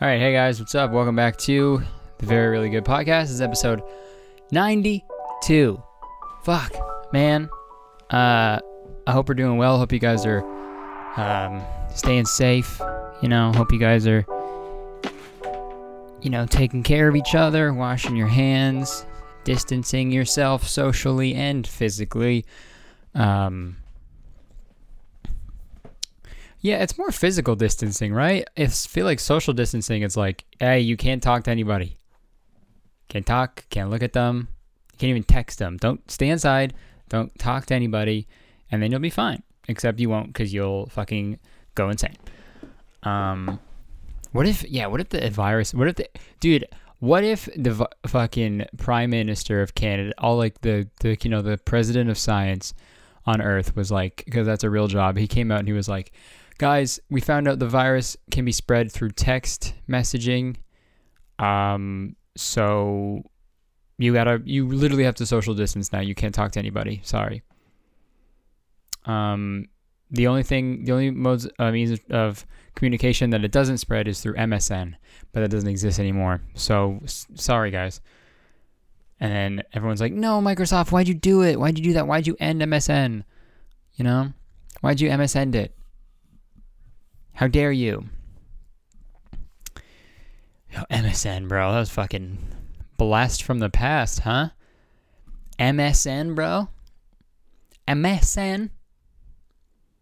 All right, hey guys, what's up? Welcome back to the Very Really Good Podcast. This is episode 92. Fuck, man. Uh, I hope we're doing well. Hope you guys are um, staying safe. You know, hope you guys are, you know, taking care of each other, washing your hands, distancing yourself socially and physically. Um, yeah, it's more physical distancing, right? I feel like social distancing, it's like, hey, you can't talk to anybody. Can't talk, can't look at them, can't even text them. Don't stay inside, don't talk to anybody, and then you'll be fine. Except you won't because you'll fucking go insane. Um, what if, yeah, what if the virus, what if the, dude, what if the v- fucking prime minister of Canada, all like the, the, you know, the president of science on earth was like, because that's a real job, he came out and he was like, guys, we found out the virus can be spread through text messaging. Um, so you gotta, you literally have to social distance now. You can't talk to anybody. Sorry. Um, the only thing, the only modes, uh, means of communication that it doesn't spread is through MSN, but that doesn't exist anymore. So s- sorry, guys. And everyone's like, "No, Microsoft, why'd you do it? Why'd you do that? Why'd you end MSN? You know, why'd you MSN it? How dare you?" Yo, MSN, bro, that was fucking blast from the past, huh? MSN, bro. MSN.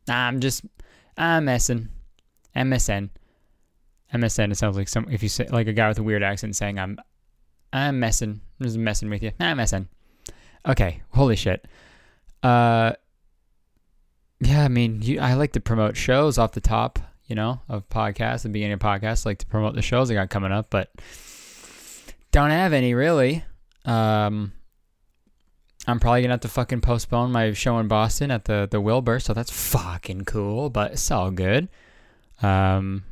Nah, I'm just, I'm messing. MSN. MSN. It sounds like some if you say like a guy with a weird accent saying I'm, I'm messing. I'm just messing with you. I'm messing. Okay. Holy shit. Uh. Yeah, I mean, you, I like to promote shows off the top, you know, of podcasts, the beginning of podcasts. Like to promote the shows I got coming up, but don't have any really. Um, I'm probably gonna have to fucking postpone my show in Boston at the the Wilbur, so that's fucking cool, but it's all good. Um,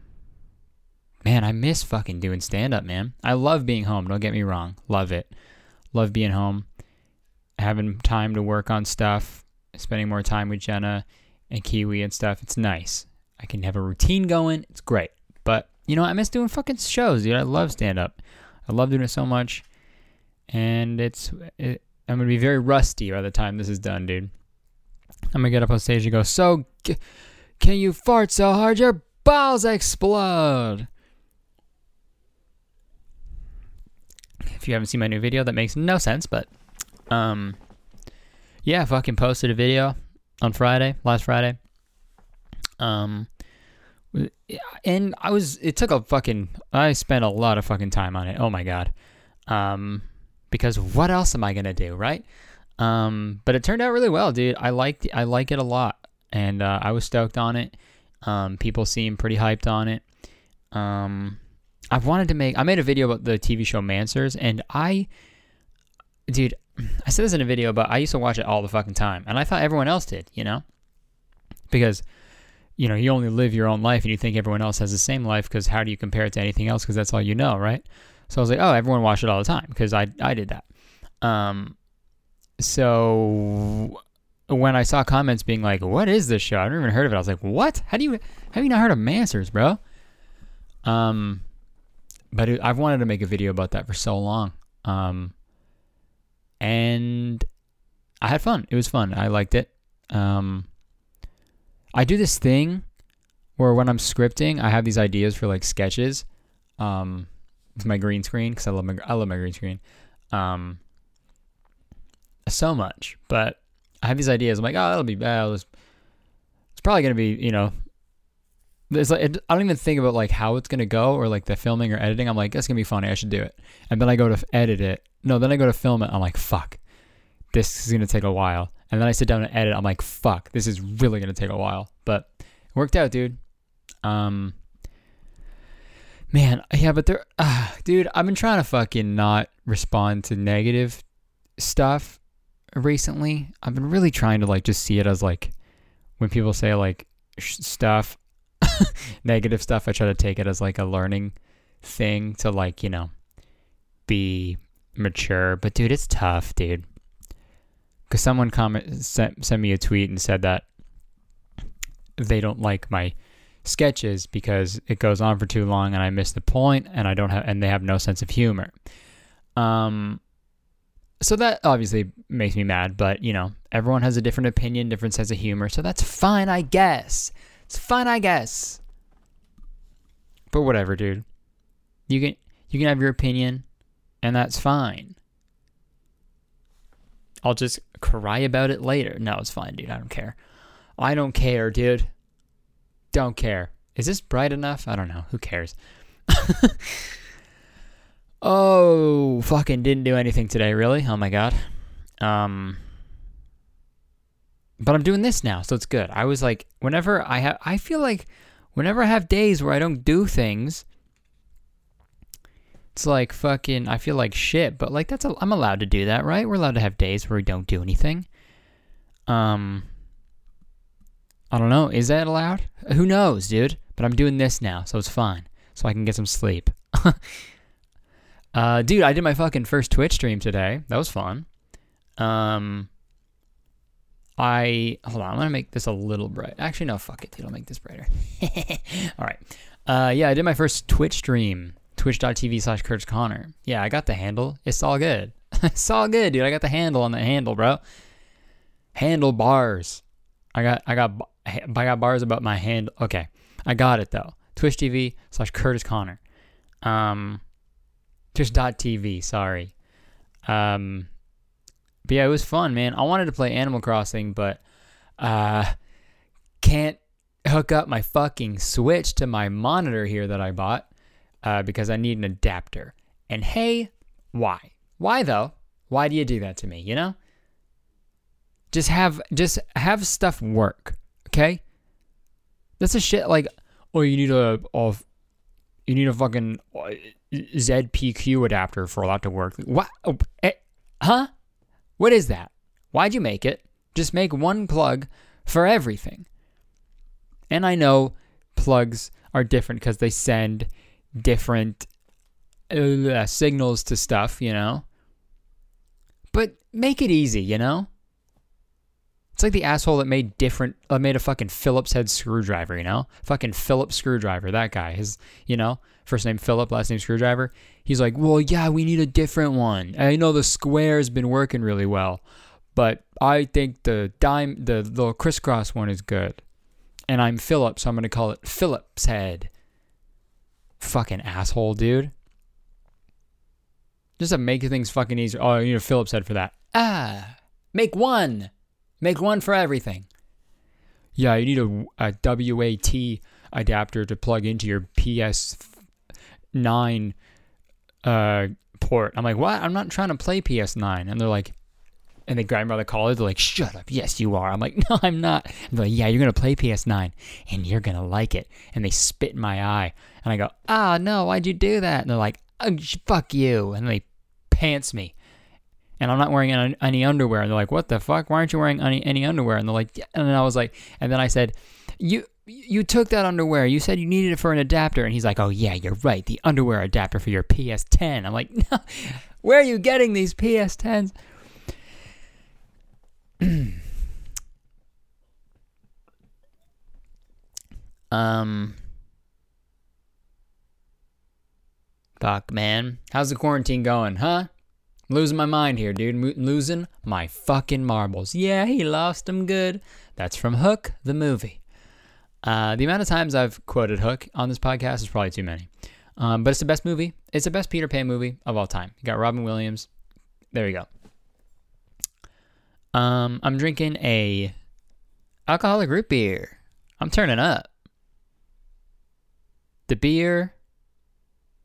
man, I miss fucking doing stand up, man. I love being home. Don't get me wrong, love it. Love being home, having time to work on stuff, spending more time with Jenna and Kiwi and stuff. It's nice. I can have a routine going. It's great. But you know, I miss doing fucking shows, dude. I love stand up. I love doing it so much, and it's it, I'm gonna be very rusty by the time this is done, dude. I'm gonna get up on stage and go, so g- can you fart so hard your balls explode? If you haven't seen my new video, that makes no sense, but um, yeah, I fucking posted a video on Friday, last Friday. Um, and I was, it took a fucking, I spent a lot of fucking time on it. Oh my god. Um, because what else am I gonna do, right? Um, but it turned out really well, dude. I liked, I like it a lot, and uh, I was stoked on it. Um, people seem pretty hyped on it. Um, I've wanted to make, I made a video about the TV show Mansers, and I, dude, I said this in a video, but I used to watch it all the fucking time, and I thought everyone else did, you know, because you know you only live your own life, and you think everyone else has the same life, because how do you compare it to anything else? Because that's all you know, right? So I was like, oh, everyone watched it all the time because I I did that. Um, so when I saw comments being like, "What is this show?" I never even heard of it. I was like, "What? How do you have you not heard of Mansers, bro?" Um, but it, I've wanted to make a video about that for so long. Um, and I had fun. It was fun. I liked it. Um, I do this thing where when I'm scripting, I have these ideas for like sketches. Um, with my green screen because I love my I love my green screen, um, so much. But I have these ideas. I'm like, oh, that'll be bad. It's, probably gonna be, you know, it's like it, I don't even think about like how it's gonna go or like the filming or editing. I'm like, that's gonna be funny. I should do it. And then I go to edit it. No, then I go to film it. I'm like, fuck, this is gonna take a while. And then I sit down and edit. I'm like, fuck, this is really gonna take a while. But it worked out, dude. Um, man, yeah, but there, uh, dude, I've been trying to fucking not respond to negative stuff recently. I've been really trying to like just see it as like when people say like sh- stuff, negative stuff. I try to take it as like a learning thing to like you know be mature. But dude, it's tough, dude. Because someone comment sent sent me a tweet and said that they don't like my sketches because it goes on for too long and I miss the point and I don't have and they have no sense of humor. Um so that obviously makes me mad, but you know, everyone has a different opinion, different sense of humor, so that's fine, I guess. It's fine, I guess. But whatever, dude. You can you can have your opinion and that's fine. I'll just cry about it later. No, it's fine, dude. I don't care. I don't care, dude. Don't care. Is this bright enough? I don't know. Who cares? oh, fucking didn't do anything today, really? Oh my god. Um but I'm doing this now, so it's good. I was like whenever I have I feel like whenever I have days where I don't do things, it's like fucking I feel like shit, but like that's a, I'm allowed to do that, right? We're allowed to have days where we don't do anything. Um I don't know, is that allowed? Who knows, dude? But I'm doing this now, so it's fine. So I can get some sleep. uh dude, I did my fucking first Twitch stream today. That was fun. Um I hold on, I'm gonna make this a little bright. Actually, no, fuck it, dude. I'll make this brighter. All right. Uh, yeah, I did my first Twitch stream twitch.tv slash Curtis Conner. Yeah, I got the handle. It's all good. it's all good, dude. I got the handle on the handle, bro. Handle bars. I got I got I got bars about my handle. Okay, I got it though. Twitch TV slash Curtis Conner. Um, Twitch.tv. Sorry. Um, but yeah, it was fun, man. I wanted to play Animal Crossing, but uh, can't hook up my fucking Switch to my monitor here that I bought uh, because I need an adapter. And hey, why? Why though? Why do you do that to me? You know? Just have just have stuff work, okay? That's a shit like, oh, you need a, a you need a fucking uh, ZPQ adapter for that to work. What? Oh, eh, huh? What is that? Why'd you make it? Just make one plug for everything. And I know plugs are different because they send different uh, signals to stuff, you know? But make it easy, you know? It's like the asshole that made different, uh, made a fucking Phillips head screwdriver, you know? Fucking Phillips screwdriver, that guy. His, you know, first name Philip, last name screwdriver. He's like, well, yeah, we need a different one. I know the square's been working really well, but I think the dime, the, the crisscross one is good. And I'm Philip, so I'm going to call it Phillips head. Fucking asshole, dude. Just to make things fucking easier. Oh, you a Phillips head for that. Ah, make one. Make one for everything. Yeah, you need a, a WAT adapter to plug into your PS9 uh, port. I'm like, what? I'm not trying to play PS9. And they're like, and they grab me the. They're like, shut up. Yes, you are. I'm like, no, I'm not. And they're like, yeah, you're going to play PS9 and you're going to like it. And they spit in my eye. And I go, ah, no, why'd you do that? And they're like, oh, fuck you. And they pants me and I'm not wearing any, any underwear. And they're like, what the fuck? Why aren't you wearing any, any underwear? And they're like, yeah. and then I was like, and then I said, you you took that underwear. You said you needed it for an adapter. And he's like, oh yeah, you're right. The underwear adapter for your PS10. I'm like, no, where are you getting these PS10s? um. Fuck, man. How's the quarantine going, huh? Losing my mind here, dude. Losing my fucking marbles. Yeah, he lost them good. That's from Hook, the movie. Uh, the amount of times I've quoted Hook on this podcast is probably too many. Um, but it's the best movie. It's the best Peter Pan movie of all time. You got Robin Williams. There you go. Um, I'm drinking a alcoholic root beer. I'm turning up. The beer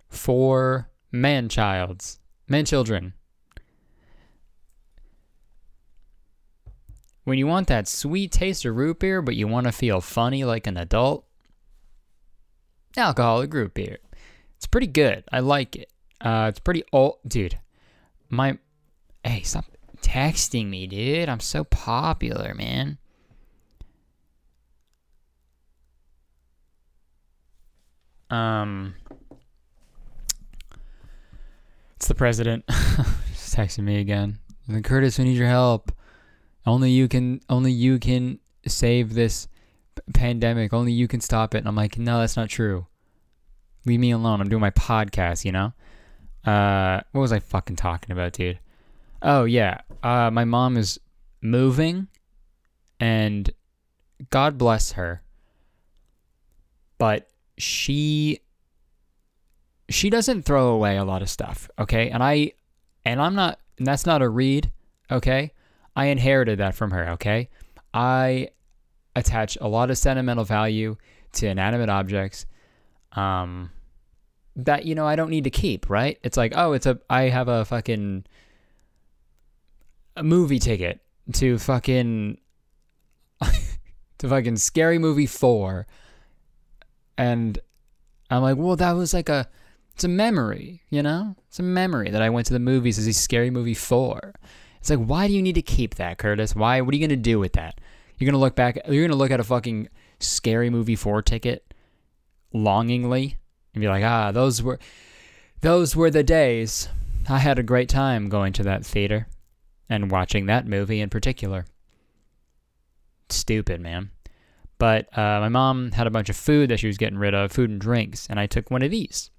for man childs, man children. When you want that sweet taste of root beer, but you want to feel funny like an adult, alcoholic root beer. It's pretty good. I like it. Uh, it's pretty old, dude. My, hey, stop texting me, dude. I'm so popular, man. Um, it's the president. Just texting me again. Curtis, we need your help. Only you can only you can save this pandemic. Only you can stop it. And I'm like, no, that's not true. Leave me alone. I'm doing my podcast, you know? Uh, what was I fucking talking about, dude? Oh, yeah. Uh, my mom is moving, and God bless her. But she she doesn't throw away a lot of stuff, okay? And I and I'm not and that's not a read, okay? I inherited that from her, okay? I attach a lot of sentimental value to inanimate objects um that you know I don't need to keep, right? It's like, oh, it's a I have a fucking a movie ticket to fucking to fucking scary movie 4 and I'm like, well, that was like a, it's a memory, you know? It's a memory that I went to the movies as a scary movie 4." It's like, why do you need to keep that, Curtis? Why? What are you gonna do with that? You're gonna look back. You're gonna look at a fucking scary movie four ticket longingly and be like, ah, those were, those were the days. I had a great time going to that theater and watching that movie in particular. Stupid, man. But uh, my mom had a bunch of food that she was getting rid of, food and drinks, and I took one of these.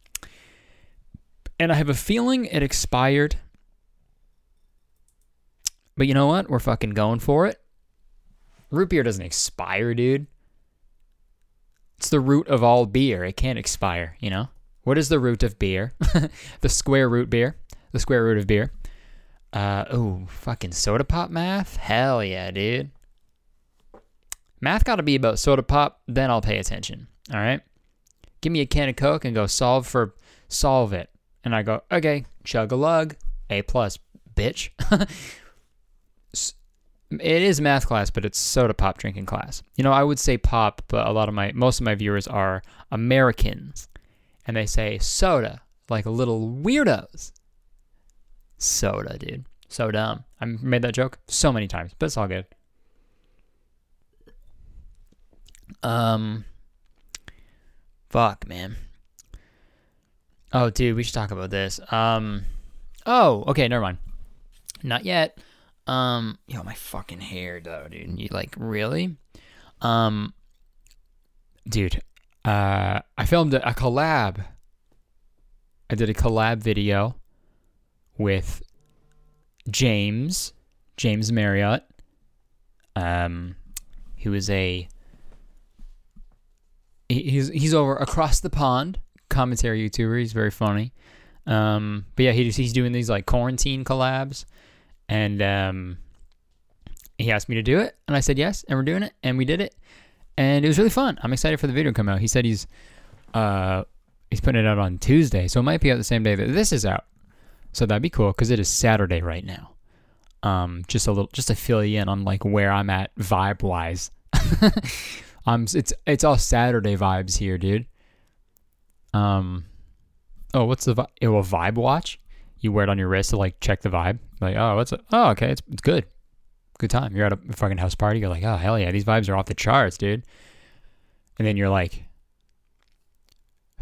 And I have a feeling it expired. But you know what? We're fucking going for it. Root beer doesn't expire, dude. It's the root of all beer. It can't expire, you know? What is the root of beer? the square root beer. The square root of beer. Uh, oh, fucking soda pop math? Hell yeah, dude. Math got to be about soda pop, then I'll pay attention. All right? Give me a can of Coke and go solve for solve it. And I go, okay, chug a lug, A plus, bitch. it is math class, but it's soda pop drinking class. You know, I would say pop, but a lot of my, most of my viewers are Americans. And they say soda, like little weirdos. Soda, dude. So dumb. I made that joke so many times, but it's all good. Um, fuck, man. Oh, dude, we should talk about this. Um, oh, okay, never mind. Not yet. Um, yo, my fucking hair, though, dude. You like really? Um, dude, uh, I filmed a, a collab. I did a collab video with James, James Marriott, um, who is a he's he's over across the pond commentary YouTuber. He's very funny. Um, but yeah, he he's doing these like quarantine collabs, and um, he asked me to do it, and I said yes, and we're doing it, and we did it, and it was really fun. I'm excited for the video to come out. He said he's uh he's putting it out on Tuesday, so it might be out the same day that this is out. So that'd be cool because it is Saturday right now. Um, just a little, just to fill you in on like where I'm at vibe wise. I'm it's it's all Saturday vibes here, dude. Um, oh, what's the vibe? Oh, a vibe watch. You wear it on your wrist to like check the vibe. Like, oh, what's? Oh, okay, it's it's good. Good time. You're at a fucking house party. You're like, oh hell yeah, these vibes are off the charts, dude. And then you're like,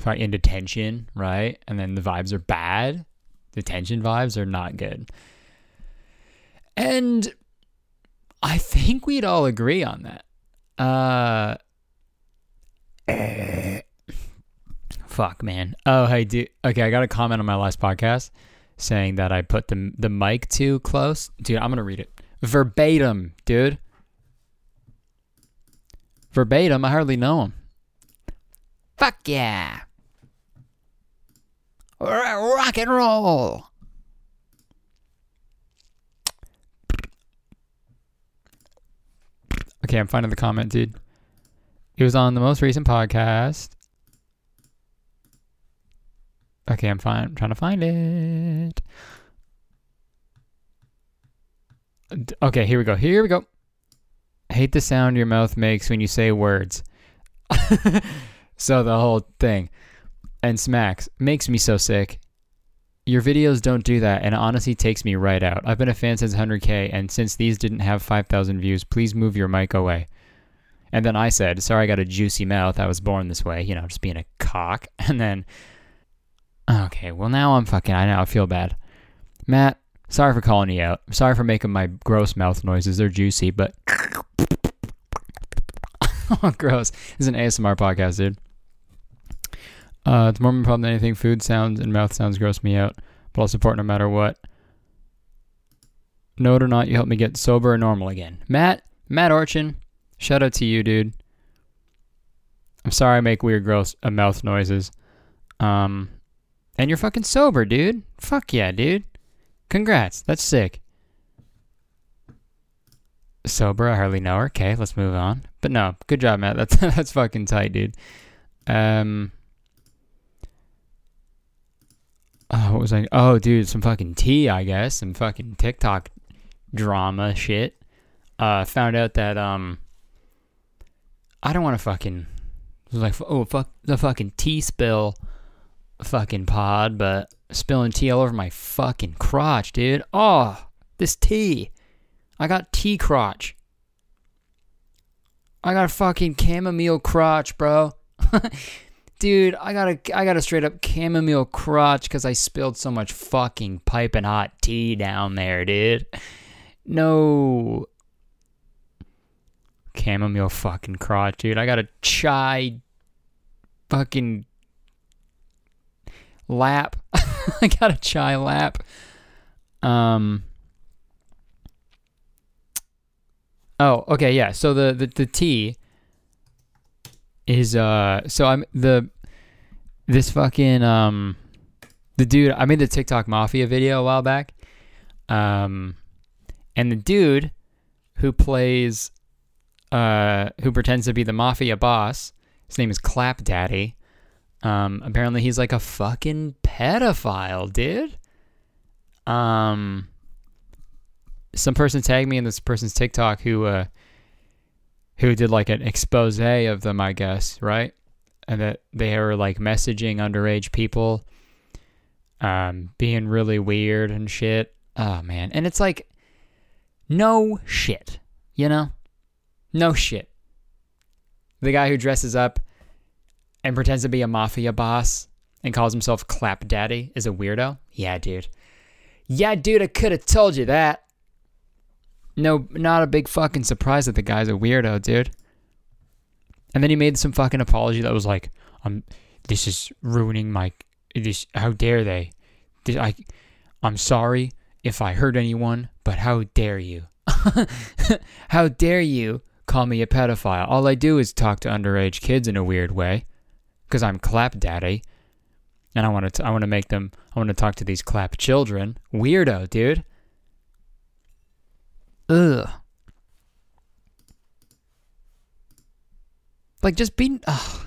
in detention, right? And then the vibes are bad. Detention vibes are not good. And I think we'd all agree on that. Uh, fuck, man. Oh, hey, dude. Okay, I got a comment on my last podcast saying that I put the the mic too close. Dude, I'm gonna read it verbatim, dude. Verbatim. I hardly know him. Fuck yeah. Rock and roll. Okay, I'm finding the comment, dude. It was on the most recent podcast. Okay, I'm fine. I'm trying to find it. Okay, here we go. Here we go. hate the sound your mouth makes when you say words. so the whole thing. And smacks makes me so sick. Your videos don't do that, and honestly takes me right out. I've been a fan since 100k, and since these didn't have 5,000 views, please move your mic away. And then I said, Sorry, I got a juicy mouth. I was born this way, you know, just being a cock. And then, okay, well, now I'm fucking, I know, I feel bad. Matt, sorry for calling you out. Sorry for making my gross mouth noises. They're juicy, but. Oh, gross. This is an ASMR podcast, dude. Uh, it's more a problem than anything. Food sounds and mouth sounds gross me out, but I'll support no matter what. Note or not, you helped me get sober and normal again. Matt, Matt Orchin, shout out to you, dude. I'm sorry I make weird, gross uh, mouth noises. Um, and you're fucking sober, dude. Fuck yeah, dude. Congrats. That's sick. Sober, I hardly know her. Okay, let's move on. But no, good job, Matt. That's that's fucking tight, dude. Um. Oh, what was I? Oh, dude, some fucking tea, I guess. Some fucking TikTok drama shit. Uh, found out that um. I don't want to fucking. It was like, oh fuck, the fucking tea spill, fucking pod, but spilling tea all over my fucking crotch, dude. Oh, this tea. I got tea crotch. I got fucking chamomile crotch, bro. Dude, I got a I got a straight up chamomile crotch because I spilled so much fucking piping hot tea down there, dude. No. Chamomile fucking crotch, dude. I got a chai fucking lap. I got a chai lap. Um Oh, okay, yeah. So the the, the tea is uh so I'm the this fucking um the dude I made the TikTok mafia video a while back. Um and the dude who plays uh who pretends to be the mafia boss, his name is Clap Daddy. Um apparently he's like a fucking pedophile, dude. Um some person tagged me in this person's TikTok who uh, who did like an expose of them, I guess, right? And that they were like messaging underage people, um, being really weird and shit. Oh man, and it's like, no shit, you know, no shit. The guy who dresses up and pretends to be a mafia boss and calls himself Clap Daddy is a weirdo. Yeah, dude. Yeah, dude, I could have told you that. No, not a big fucking surprise that the guy's a weirdo, dude. And then he made some fucking apology that was like, "I'm, this is ruining my, this. How dare they? This, I, I'm sorry if I hurt anyone, but how dare you? how dare you call me a pedophile? All I do is talk to underage kids in a weird way, because I'm clap daddy, and I want to, I want to make them, I want to talk to these clap children. Weirdo, dude." Ugh. Like just being. Ugh.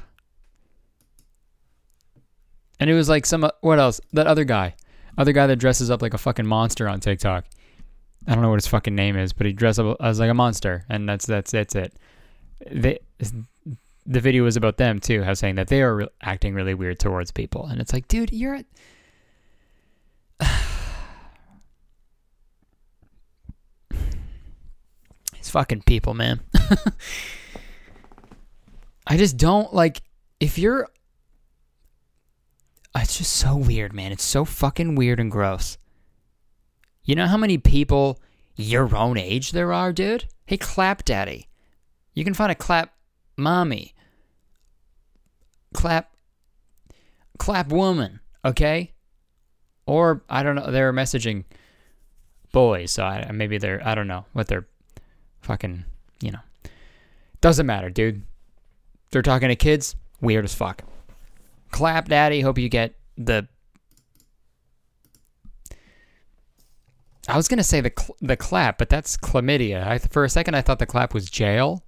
And it was like some. Uh, what else? That other guy. Other guy that dresses up like a fucking monster on TikTok. I don't know what his fucking name is, but he dressed up as like a monster, and that's that's that's it. They, the video was about them too, how saying that they are re- acting really weird towards people, and it's like, dude, you're. These fucking people, man. I just don't like if you're uh, it's just so weird, man. It's so fucking weird and gross. You know how many people your own age there are, dude? Hey, clap daddy. You can find a clap mommy. Clap clap woman, okay? Or I don't know, they're messaging boys, so I, maybe they're I don't know what they're fucking, you know. Doesn't matter, dude. They're talking to kids, weird as fuck. Clap Daddy, hope you get the. I was gonna say the cl- the clap, but that's chlamydia. I, for a second, I thought the clap was jail,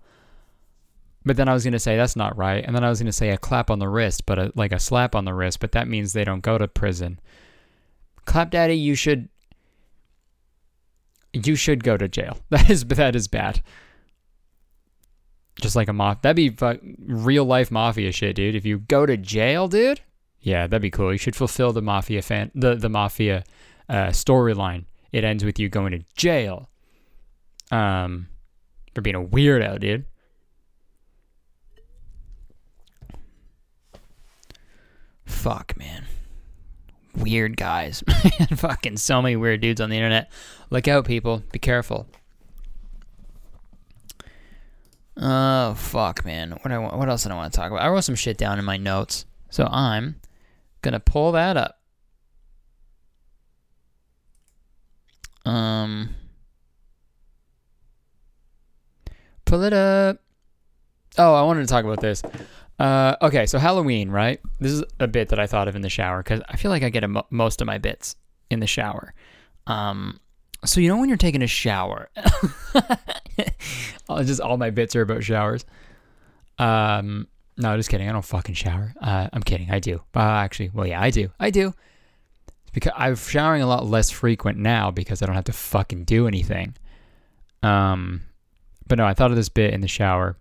but then I was gonna say that's not right, and then I was gonna say a clap on the wrist, but a, like a slap on the wrist, but that means they don't go to prison. Clap Daddy, you should you should go to jail. That is that is bad. Just like a mob. That'd be fu- real life mafia shit, dude. If you go to jail, dude. Yeah, that'd be cool. You should fulfill the mafia fan the the mafia uh, storyline. It ends with you going to jail. Um, for being a weirdo, dude. Fuck, man weird guys. Fucking so many weird dudes on the internet. Look out, people. Be careful. Oh fuck, man. What I what else did I want to talk about? I wrote some shit down in my notes, so I'm gonna pull that up. Um, pull it up. Oh, I wanted to talk about this. Uh, okay, so Halloween, right? This is a bit that I thought of in the shower because I feel like I get mo- most of my bits in the shower. Um, so you know when you're taking a shower, just all my bits are about showers. Um, no, just kidding. I don't fucking shower. Uh, I'm kidding. I do. Uh, actually, well, yeah, I do. I do. It's because I'm showering a lot less frequent now because I don't have to fucking do anything. Um, but no, I thought of this bit in the shower.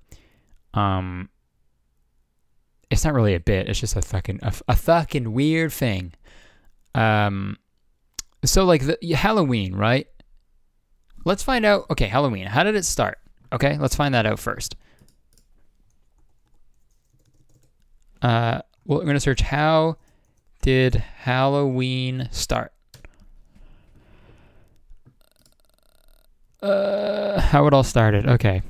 Um, it's not really a bit. It's just a fucking a, a fucking weird thing. Um, so like the Halloween, right? Let's find out. Okay, Halloween. How did it start? Okay, let's find that out first. Uh, well, I'm gonna search how did Halloween start? Uh, how it all started. Okay.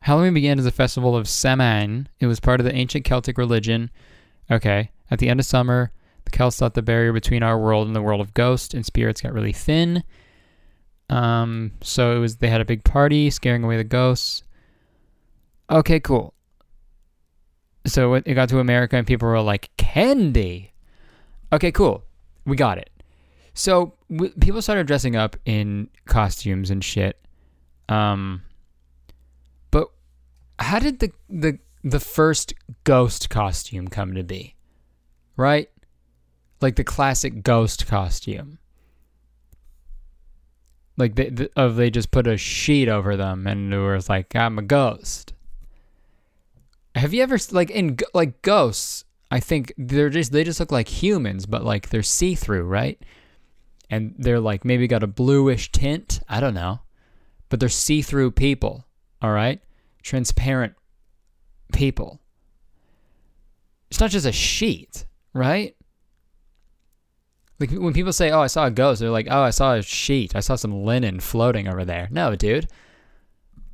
Halloween began as a festival of Samhain. It was part of the ancient Celtic religion. Okay. At the end of summer, Celts thought the barrier between our world and the world of ghosts and spirits got really thin. Um, so it was they had a big party, scaring away the ghosts. Okay, cool. So it got to America, and people were like, "Candy." Okay, cool. We got it. So w- people started dressing up in costumes and shit. Um, but how did the the the first ghost costume come to be? Right? Like the classic ghost costume. Like they, the, of they just put a sheet over them and it was like I'm a ghost. Have you ever like in like ghosts? I think they're just they just look like humans, but like they're see through, right? And they're like maybe got a bluish tint. I don't know, but they're see through people. All right, transparent people. It's not just a sheet, right? Like when people say, "Oh, I saw a ghost," they're like, "Oh, I saw a sheet. I saw some linen floating over there." No, dude.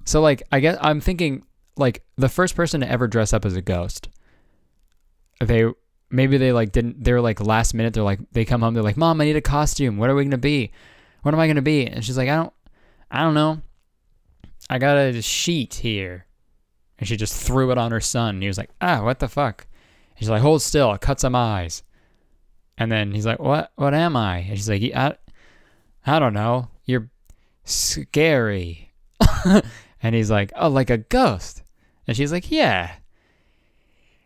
So like, I guess I'm thinking like the first person to ever dress up as a ghost. They maybe they like didn't. They're like last minute. They're like they come home. They're like, "Mom, I need a costume. What are we gonna be? What am I gonna be?" And she's like, "I don't, I don't know. I got a sheet here." And she just threw it on her son. And he was like, "Ah, what the fuck?" And she's like, "Hold still. I'll cut some eyes." And then he's like, "What? What am I?" And she's like, "I, I don't know. You're scary." and he's like, "Oh, like a ghost." And she's like, "Yeah,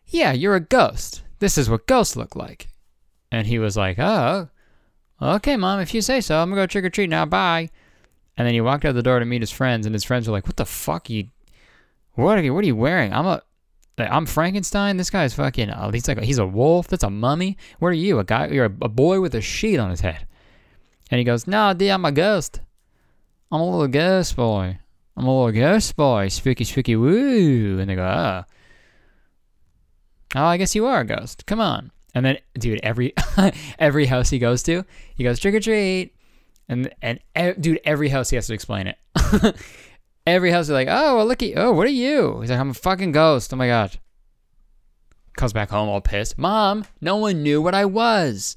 yeah, you're a ghost. This is what ghosts look like." And he was like, "Oh, okay, mom. If you say so, I'm gonna go trick or treat now. Bye." And then he walked out the door to meet his friends, and his friends were like, "What the fuck? You, what are you? What are you wearing? I'm a." I'm Frankenstein. This guy's fucking. Oh, he's like he's a wolf. That's a mummy. What are you? A guy? You're a, a boy with a sheet on his head. And he goes, "No, dude, I'm a ghost. I'm a little ghost boy. I'm a little ghost boy. Spooky, spooky, woo." And they go, "Oh, oh, I guess you are a ghost. Come on." And then, dude, every every house he goes to, he goes trick or treat, and and dude, every house he has to explain it. Every house is like, oh, well, look at. Oh, what are you? He's like, I'm a fucking ghost. Oh my God. Comes back home all pissed. Mom, no one knew what I was.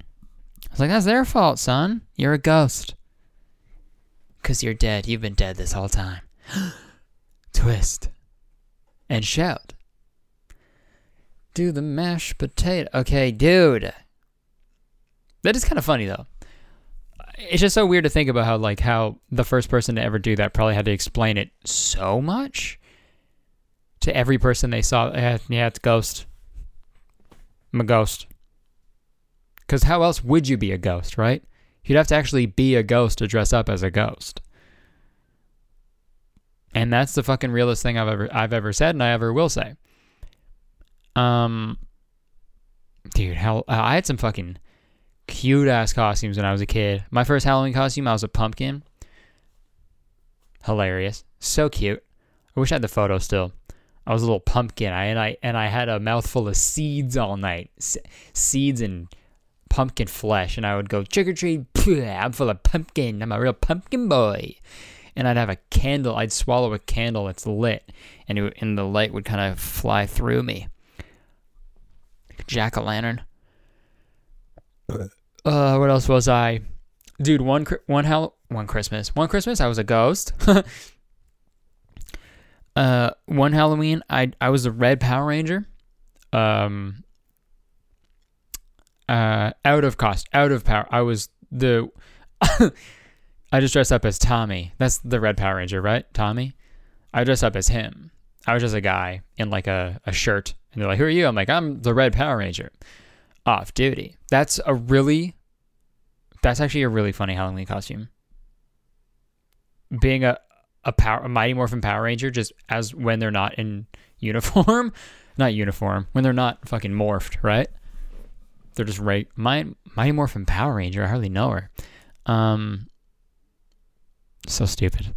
I was like, that's their fault, son. You're a ghost. Because you're dead. You've been dead this whole time. Twist. And shout. Do the mashed potato. Okay, dude. That is kind of funny, though it's just so weird to think about how like how the first person to ever do that probably had to explain it so much to every person they saw. Yeah, it's ghost. I'm a ghost. Because how else would you be a ghost, right? You'd have to actually be a ghost to dress up as a ghost. And that's the fucking realest thing I've ever I've ever said and I ever will say. Um, dude, hell, I had some fucking cute ass costumes when I was a kid. My first Halloween costume, I was a pumpkin. Hilarious. So cute. I wish I had the photo still. I was a little pumpkin. I and I and I had a mouthful of seeds all night. Seeds and pumpkin flesh and I would go trick or treat. I'm full of pumpkin. I'm a real pumpkin boy. and I'd have a candle. I'd swallow a candle that's lit, and it, and the light would kind of fly through me. Jack o' lantern. Uh, what else was I? Dude, one one hell one Christmas, one Christmas I was a ghost. uh, one Halloween I I was a red Power Ranger. Um. Uh, out of cost, out of power. I was the. I just dressed up as Tommy. That's the red Power Ranger, right? Tommy. I dressed up as him. I was just a guy in like a, a shirt, and they're like, "Who are you?" I'm like, "I'm the red Power Ranger." Off duty. That's a really. That's actually a really funny Halloween costume. Being a a power a Mighty Morphin Power Ranger, just as when they're not in uniform, not uniform, when they're not fucking morphed, right? They're just right. My Mighty Morphin Power Ranger. I hardly know her. Um, so stupid.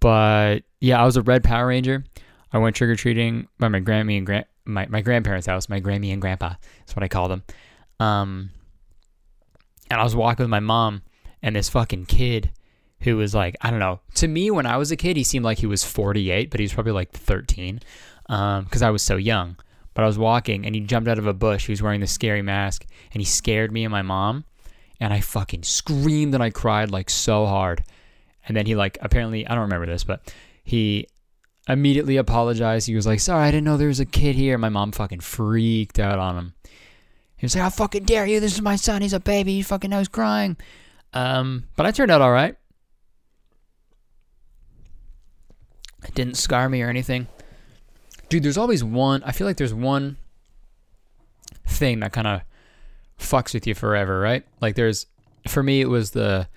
But yeah, I was a red Power Ranger. I went trick or treating by my Grammy and grand my, my grandparents' house, my Grammy and Grandpa. That's what I call them. Um, and I was walking with my mom and this fucking kid who was like, I don't know. To me, when I was a kid, he seemed like he was 48, but he was probably like 13 because um, I was so young. But I was walking and he jumped out of a bush. He was wearing the scary mask and he scared me and my mom. And I fucking screamed and I cried like so hard. And then he like apparently I don't remember this, but he immediately apologized. He was like, "Sorry, I didn't know there was a kid here." My mom fucking freaked out on him. He was like, "How fucking dare you? This is my son. He's a baby. He fucking knows crying." Um, but I turned out all right. It didn't scar me or anything. Dude, there's always one. I feel like there's one thing that kind of fucks with you forever, right? Like there's, for me, it was the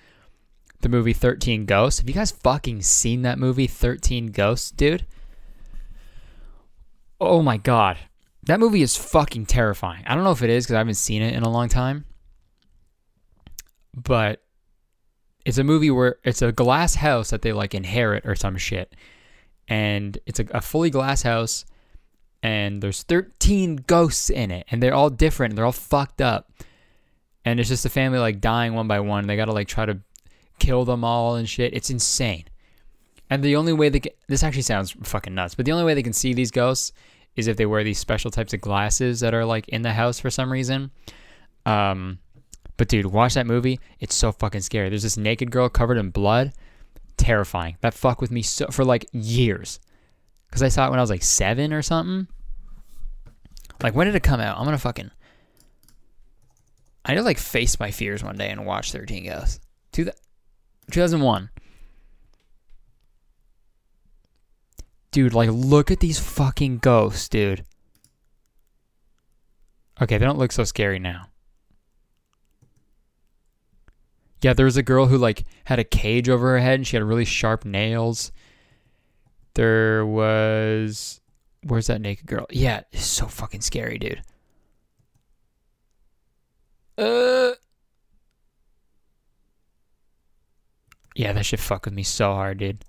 the movie 13 Ghosts. Have you guys fucking seen that movie 13 Ghosts, dude? Oh my god. That movie is fucking terrifying. I don't know if it is because I haven't seen it in a long time. But it's a movie where it's a glass house that they like inherit or some shit. And it's a, a fully glass house. And there's 13 ghosts in it. And they're all different. They're all fucked up. And it's just a family like dying one by one. They gotta like try to kill them all and shit. It's insane. And the only way they can, this actually sounds fucking nuts, but the only way they can see these ghosts is if they wear these special types of glasses that are like in the house for some reason. Um, but dude, watch that movie. It's so fucking scary. There's this naked girl covered in blood. Terrifying. That fucked with me so, for like years. Because I saw it when I was like seven or something. Like, when did it come out? I'm gonna fucking. I need to like face my fears one day and watch 13 Ghosts. That 2001. Dude, like, look at these fucking ghosts, dude. Okay, they don't look so scary now. Yeah, there was a girl who, like, had a cage over her head and she had really sharp nails. There was. Where's that naked girl? Yeah, it's so fucking scary, dude. Uh. Yeah, that shit fuck with me so hard, dude.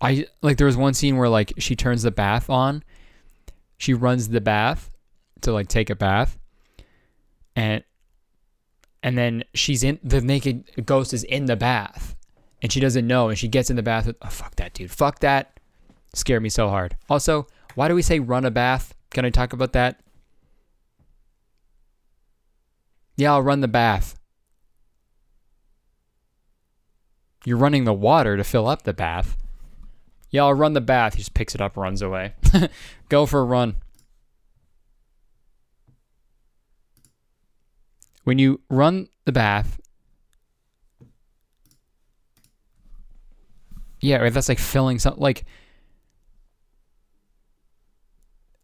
I like there was one scene where like she turns the bath on. She runs the bath to like take a bath. And and then she's in the naked ghost is in the bath. And she doesn't know. And she gets in the bath with, oh fuck that dude. Fuck that. Scared me so hard. Also why do we say run a bath? Can i talk about that Yeah, I'll run the bath. You're running the water to fill up the bath. Yeah, I'll run the bath. He just picks it up, runs away. Go for a run. When you run the bath, yeah, that's like filling something like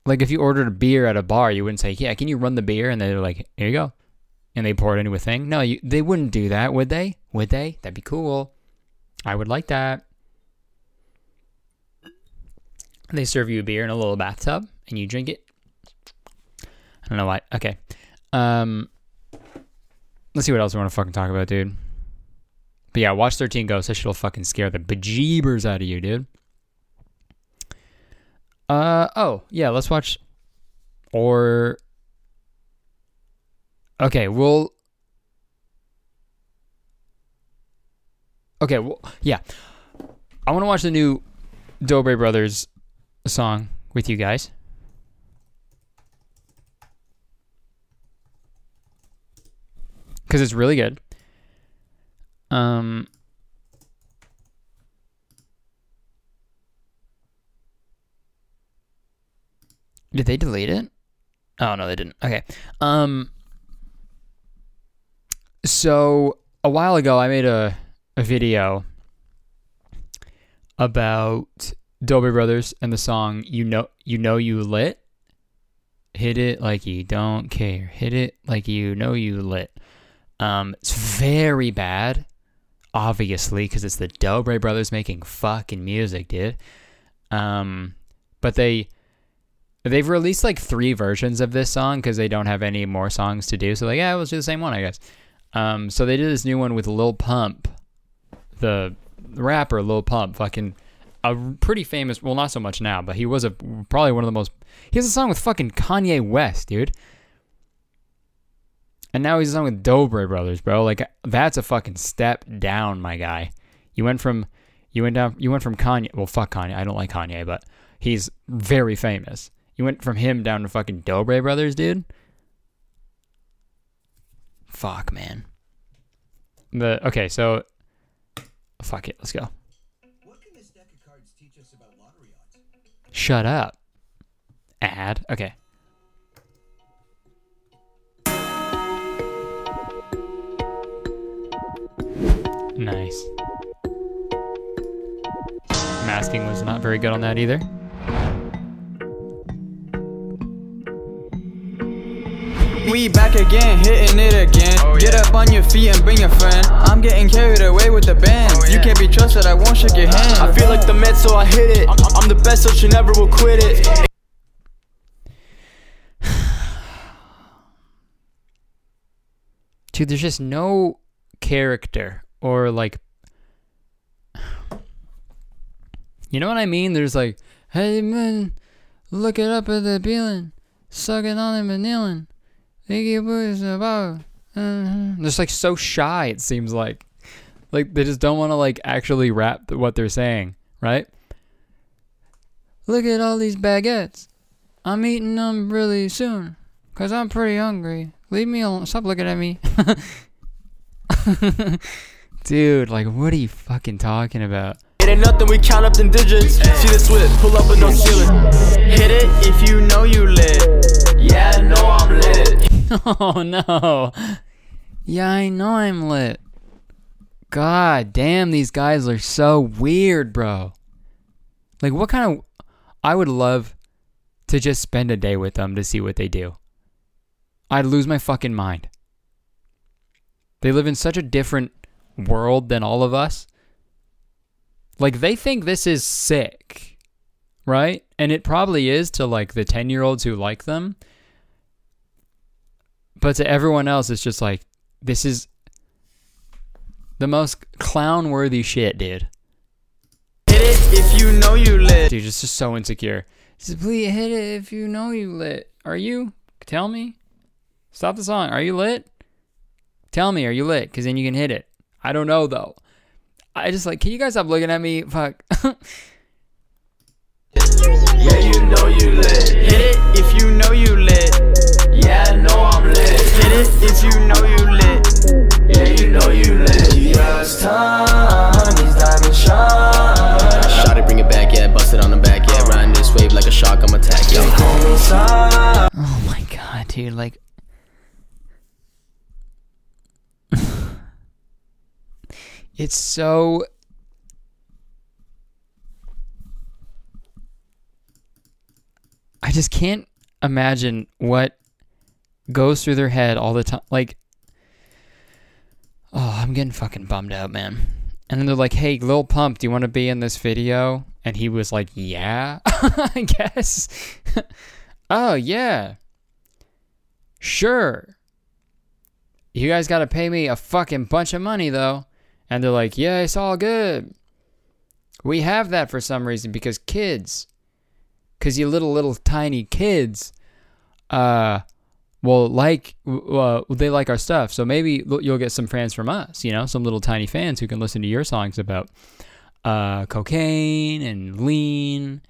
like if you ordered a beer at a bar, you wouldn't say, "Yeah, can you run the beer?" And they're like, "Here you go." And they pour it into a thing. No, you, they wouldn't do that, would they? Would they? That'd be cool. I would like that. They serve you a beer in a little bathtub and you drink it. I don't know why. Okay. Um, let's see what else we want to fucking talk about, dude. But yeah, watch 13 Ghosts. That shit'll fucking scare the bejeebers out of you, dude. Uh oh, yeah, let's watch or Okay, we'll Okay, well, yeah. I want to watch the new Dobre Brothers song with you guys. Cuz it's really good. Um Did they delete it? Oh no, they didn't. Okay. Um so a while ago I made a a video about Dobre Brothers and the song "You Know You Know You Lit." Hit it like you don't care. Hit it like you know you lit. Um, it's very bad, obviously, because it's the Dobre Brothers making fucking music, dude. Um, but they they've released like three versions of this song because they don't have any more songs to do. So like, yeah, let's do the same one, I guess. Um, so they did this new one with Lil Pump, the rapper Lil Pump, fucking a pretty famous. Well, not so much now, but he was a probably one of the most. He has a song with fucking Kanye West, dude. And now he's a song with Dobre Brothers, bro. Like that's a fucking step down, my guy. You went from you went down you went from Kanye. Well, fuck Kanye. I don't like Kanye, but he's very famous. You went from him down to fucking Dobre Brothers, dude. Fuck, man. The okay, so fuck it, let's go. What can this deck of cards teach us about lottery odds? Shut up. Ad. Okay. Nice. Masking was not very good on that either. We back again, hitting it again. Oh, get up on your feet and bring a friend. I'm getting carried away with the band. Oh, you can't be trusted, I won't shake your hand. I feel like the Mets, so I hit it. I'm, I'm the best, so she never will quit it. Dude, there's just no character or like You know what I mean? There's like, hey man, look it up at the feeling, sucking on him and kneeling. Think you boys about. Uh-huh. Just like so shy, it seems like. Like they just don't want to like actually rap what they're saying, right? Look at all these baguettes. I'm eating them really soon, cause I'm pretty hungry. Leave me alone. Stop looking at me. Dude, like, what are you fucking talking about? It ain't nothing, we count up them digits. See the switch, pull up with no ceiling. Hit it if you know you Oh no. Yeah, I know I'm lit. God damn, these guys are so weird, bro. Like, what kind of. I would love to just spend a day with them to see what they do. I'd lose my fucking mind. They live in such a different world than all of us. Like, they think this is sick, right? And it probably is to like the 10 year olds who like them. But to everyone else, it's just like, this is the most clown worthy shit, dude. Hit it if you know you lit. Dude, it's just so insecure. Says, please hit it if you know you lit. Are you? Tell me. Stop the song. Are you lit? Tell me, are you lit? Because then you can hit it. I don't know, though. I just like, can you guys stop looking at me? Fuck. Yeah, you know you lit. Hit it if you know you lit. Lit. Hit if you know you lit. Yeah, you know you lit. Yes, time, these diamonds shine. Shot it, bring it back, yeah. Bust it on the back, yeah. Riding this wave like a shark, I'm attack, yeah. Call me side. oh my god, dude. Like, it's so. I just can't imagine what goes through their head all the time. Like, oh, I'm getting fucking bummed out, man. And then they're like, hey, Lil Pump, do you want to be in this video? And he was like, yeah, I guess. oh, yeah. Sure. You guys got to pay me a fucking bunch of money, though. And they're like, yeah, it's all good. We have that for some reason because kids, because you little, little tiny kids, uh, will like uh, they like our stuff. So maybe you'll get some fans from us, you know, some little tiny fans who can listen to your songs about uh, cocaine and lean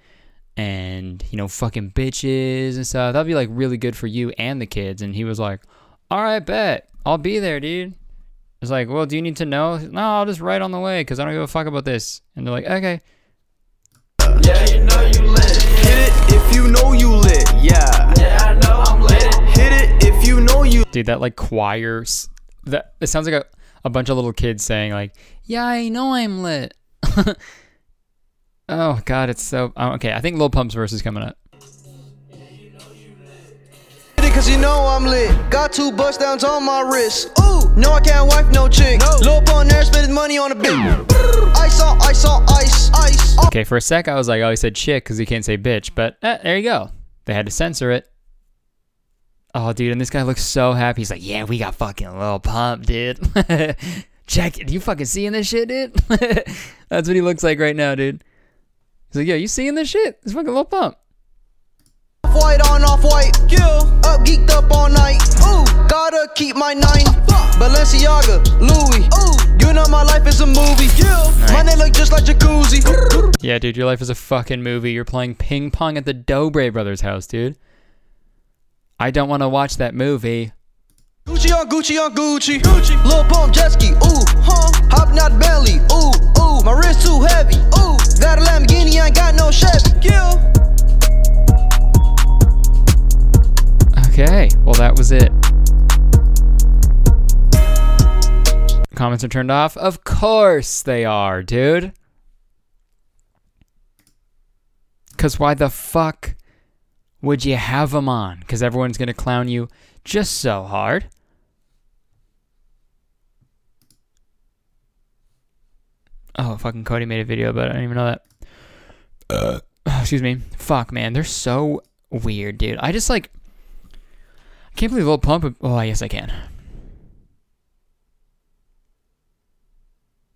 and you know fucking bitches and stuff. That'd be like really good for you and the kids. And he was like, "All right, bet I'll be there, dude." It's like, well, do you need to know? No, I'll just write on the way because I don't give a fuck about this. And they're like, okay. yeah you know you lit Hit it if you know you lit, yeah. Yeah, I know I'm lit. Hit it if you know you dude that like choir that it sounds like a, a bunch of little kids saying like yeah i know i'm lit oh god it's so oh, okay i think lil pump's verse is coming up cause you know I'm lit. Got two bust downs on my wrist. Ooh, no, I can't wife no chick. No. Lil Pump there spending money on a bitch. Ice on ice on ice, ice. okay for a sec i was like oh he said chick because he can't say bitch but eh, there you go they had to censor it oh dude and this guy looks so happy he's like yeah we got fucking lil pump dude check it you fucking seeing this shit dude that's what he looks like right now dude he's like yeah you seeing this shit it's fucking lil pump Off white on off white. Yeah. Up geeked up all night. Ooh, gotta keep my nine. Balenciaga, Louis. Ooh, you know my life is a movie. Yeah. My name look just like jacuzzi. Yeah, dude, your life is a fucking movie. You're playing ping pong at the Dobre brothers' house, dude. I don't want to watch that movie. Gucci on Gucci on Gucci. Gucci. Lil Pump jet ski. Ooh, huh? Hopping out belly. Ooh, ooh. My wrist too heavy. Ooh, got a Lamborghini, I ain't got no Chevy. Yeah. Okay, well, that was it. Comments are turned off? Of course they are, dude. Because why the fuck would you have them on? Because everyone's going to clown you just so hard. Oh, fucking Cody made a video about it. I didn't even know that. Uh, excuse me. Fuck, man. They're so weird, dude. I just like. I can't believe Lil Pump. Oh, yes, I can.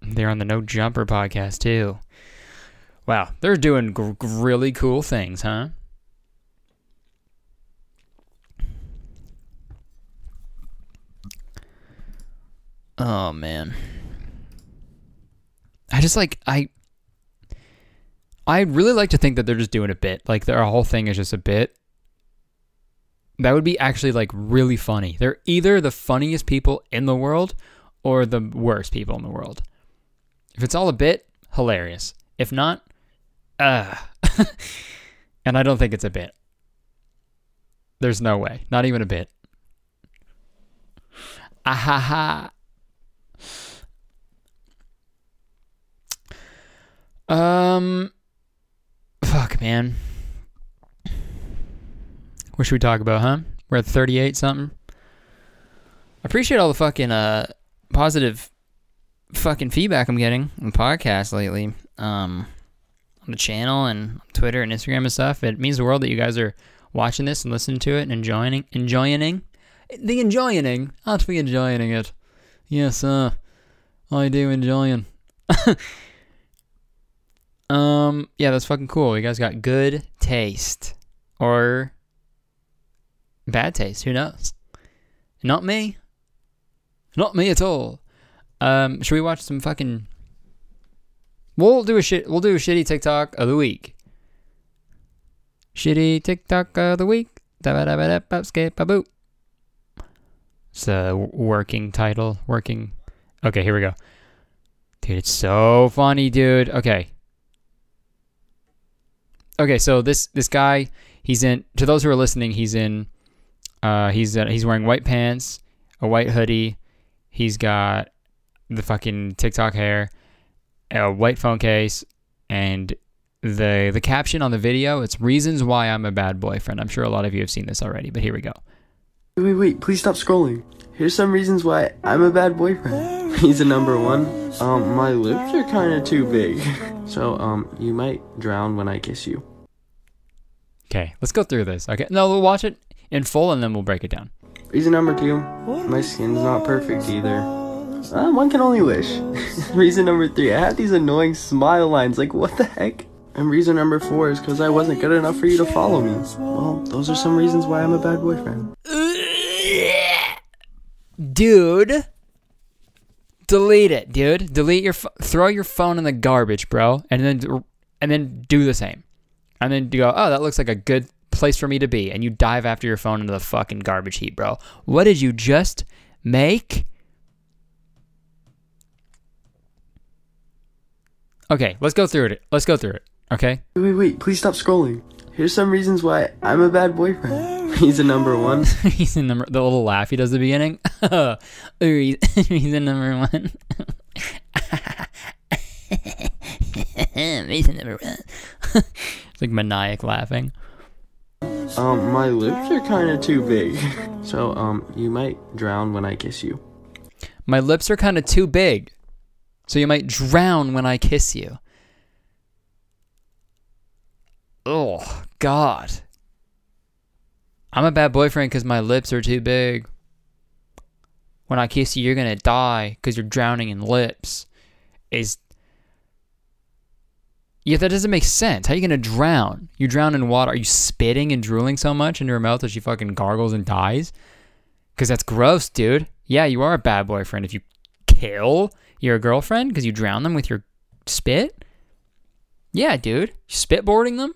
They're on the No Jumper podcast, too. Wow, they're doing gr- really cool things, huh? Oh, man. I just like, I. I'd really like to think that they're just doing a bit. Like, their whole thing is just a bit. That would be actually like really funny. They're either the funniest people in the world or the worst people in the world. If it's all a bit, hilarious. If not, uh and I don't think it's a bit. There's no way. Not even a bit. Ah ha ha. Um fuck man. What should we talk about, huh? We're at 38 something. I appreciate all the fucking uh positive fucking feedback I'm getting on the podcast lately. Um on the channel and Twitter and Instagram and stuff. It means the world that you guys are watching this and listening to it and enjoying enjoying the enjoying. Aren't we enjoying it? Yes, uh I do enjoying. um yeah, that's fucking cool. You guys got good taste. Or bad taste, who knows? Not me. Not me at all. Um, should we watch some fucking? We'll do a shit. We'll do a shitty TikTok of the week. Shitty TikTok of the week. Da-ba-da-ba-da-ba-skip-a-boo. It's a working title. Working. Okay, here we go. Dude, it's so funny, dude. Okay. Okay, so this this guy, he's in. To those who are listening, he's in. Uh, he's uh, he's wearing white pants, a white hoodie. He's got the fucking TikTok hair, a white phone case, and the the caption on the video. It's reasons why I'm a bad boyfriend. I'm sure a lot of you have seen this already, but here we go. Wait, wait, wait, please stop scrolling. Here's some reasons why I'm a bad boyfriend. He's Reason number one, um, my lips are kinda too big. So, um, you might drown when I kiss you. Okay, let's go through this. Okay, no, we'll watch it in full and then we'll break it down. Reason number two, my skin's not perfect either. Uh, one can only wish. reason number three, I have these annoying smile lines, like what the heck? And reason number four is because I wasn't good enough for you to follow me. Well, those are some reasons why I'm a bad boyfriend. dude. Delete it, dude. Delete your ph- throw your phone in the garbage, bro, and then and then do the same. And then you go, "Oh, that looks like a good place for me to be." And you dive after your phone into the fucking garbage heap, bro. What did you just make? Okay, let's go through it. Let's go through it. Okay? Wait, wait, wait, please stop scrolling. Here's some reasons why I'm a bad boyfriend. He's a number one. he's in number the little laugh he does at the beginning. He's, in number one. he's in number one. It's like maniac laughing. Um, my lips are kind of too big. So, um, you might drown when I kiss you. My lips are kind of too big, so you might drown when I kiss you. Oh God. I'm a bad boyfriend because my lips are too big. When I kiss you, you're gonna die because you're drowning in lips. Is yeah, that doesn't make sense. How are you gonna drown? You drown in water. Are you spitting and drooling so much into her mouth that she fucking gargles and dies? Because that's gross, dude. Yeah, you are a bad boyfriend if you kill your girlfriend because you drown them with your spit. Yeah, dude. Spitboarding them?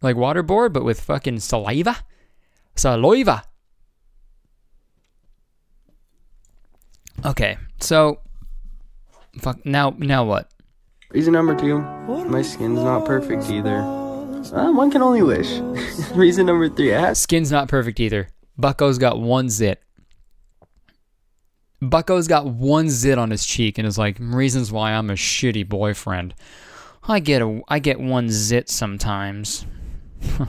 Like waterboard, but with fucking saliva? Saliva. Okay, so fuck now now what? Reason number two, my skin's not perfect either. Uh, one can only wish. Reason number three, Skin's not perfect either. Bucko's got one zit. Bucko's got one zit on his cheek and is like reasons why I'm a shitty boyfriend. I get a I get one zit sometimes.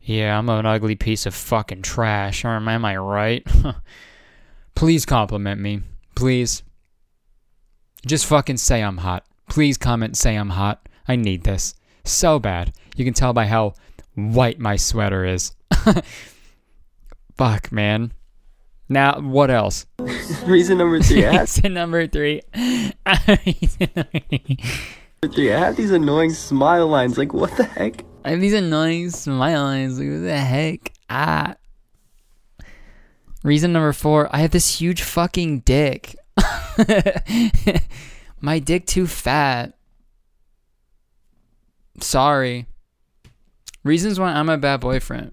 yeah, I'm an ugly piece of fucking trash. Or am I right? Please compliment me. Please. Just fucking say I'm hot. Please comment say I'm hot. I need this. So bad. You can tell by how white my sweater is. Fuck, man. Now, what else? reason number three, Reason number three. Reason number three. three, I have these annoying smile lines. Like, what the heck? I have these annoying smile lines. Like, what the heck? Ah. Reason number four. I have this huge fucking dick. My dick too fat. Sorry. Reasons why I'm a bad boyfriend.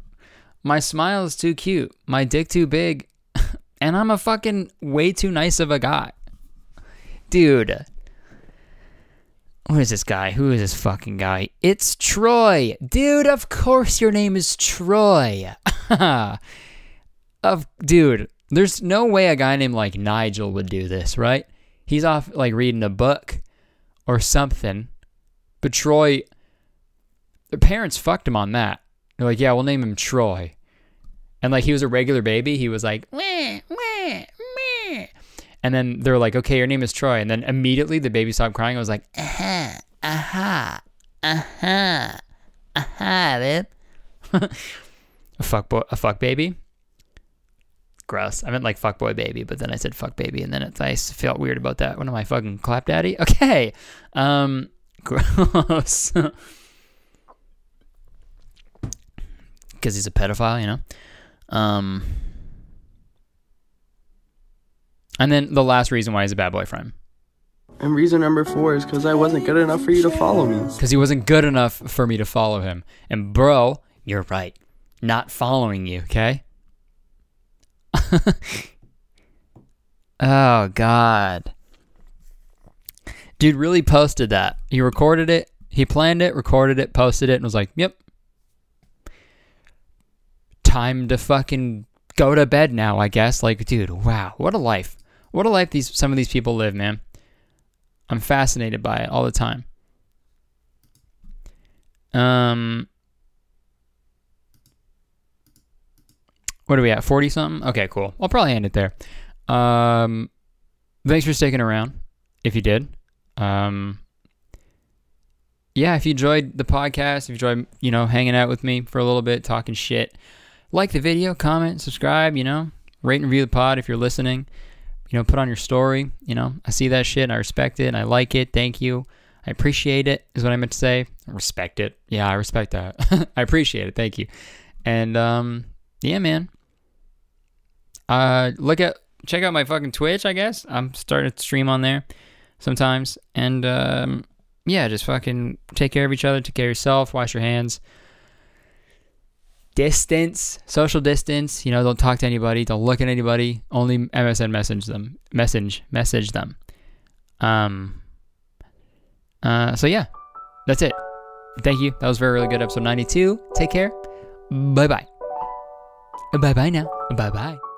My smile is too cute. My dick too big. And I'm a fucking way too nice of a guy. Dude. Who is this guy? Who is this fucking guy? It's Troy. Dude, of course your name is Troy. of dude, there's no way a guy named like Nigel would do this, right? He's off like reading a book or something. But Troy the parents fucked him on that. They're like, "Yeah, we'll name him Troy." And like he was a regular baby, he was like, "Wah, wah, meh." and then they're like, "Okay, your name is Troy." And then immediately the baby stopped crying. I was like, "Aha, aha, aha, aha, babe." a fuck boy, a fuck baby. Gross. I meant like fuck boy baby, but then I said fuck baby, and then it's, I felt weird about that. What am I fucking clap daddy? Okay. Um, gross. Because he's a pedophile, you know. Um, and then the last reason why he's a bad boyfriend And reason number four is because I wasn't good enough for you to follow me. because he wasn't good enough for me to follow him. And bro, you're right, not following you. Okay. oh God, dude, really posted that. He recorded it. He planned it, recorded it, posted it, and was like, "Yep, time to fucking go to bed now." I guess. Like, dude, wow, what a life! What a life these some of these people live, man. I'm fascinated by it all the time. Um, what are we at? Forty something? Okay, cool. I'll probably end it there. Um, thanks for sticking around. If you did, um, yeah, if you enjoyed the podcast, if you enjoyed, you know, hanging out with me for a little bit, talking shit, like the video, comment, subscribe. You know, rate and review the pod if you're listening. You know, put on your story. You know, I see that shit and I respect it and I like it. Thank you. I appreciate it, is what I meant to say. Respect it. Yeah, I respect that. I appreciate it. Thank you. And um, yeah, man. Uh, look at check out my fucking Twitch. I guess I'm starting to stream on there sometimes, and um, yeah, just fucking take care of each other, take care of yourself, wash your hands. Distance, social distance. You know, don't talk to anybody, don't look at anybody. Only MSN message them, message, message them. Um. Uh. So yeah, that's it. Thank you. That was very really good episode 92. Take care. Bye bye. Bye bye now. Bye bye.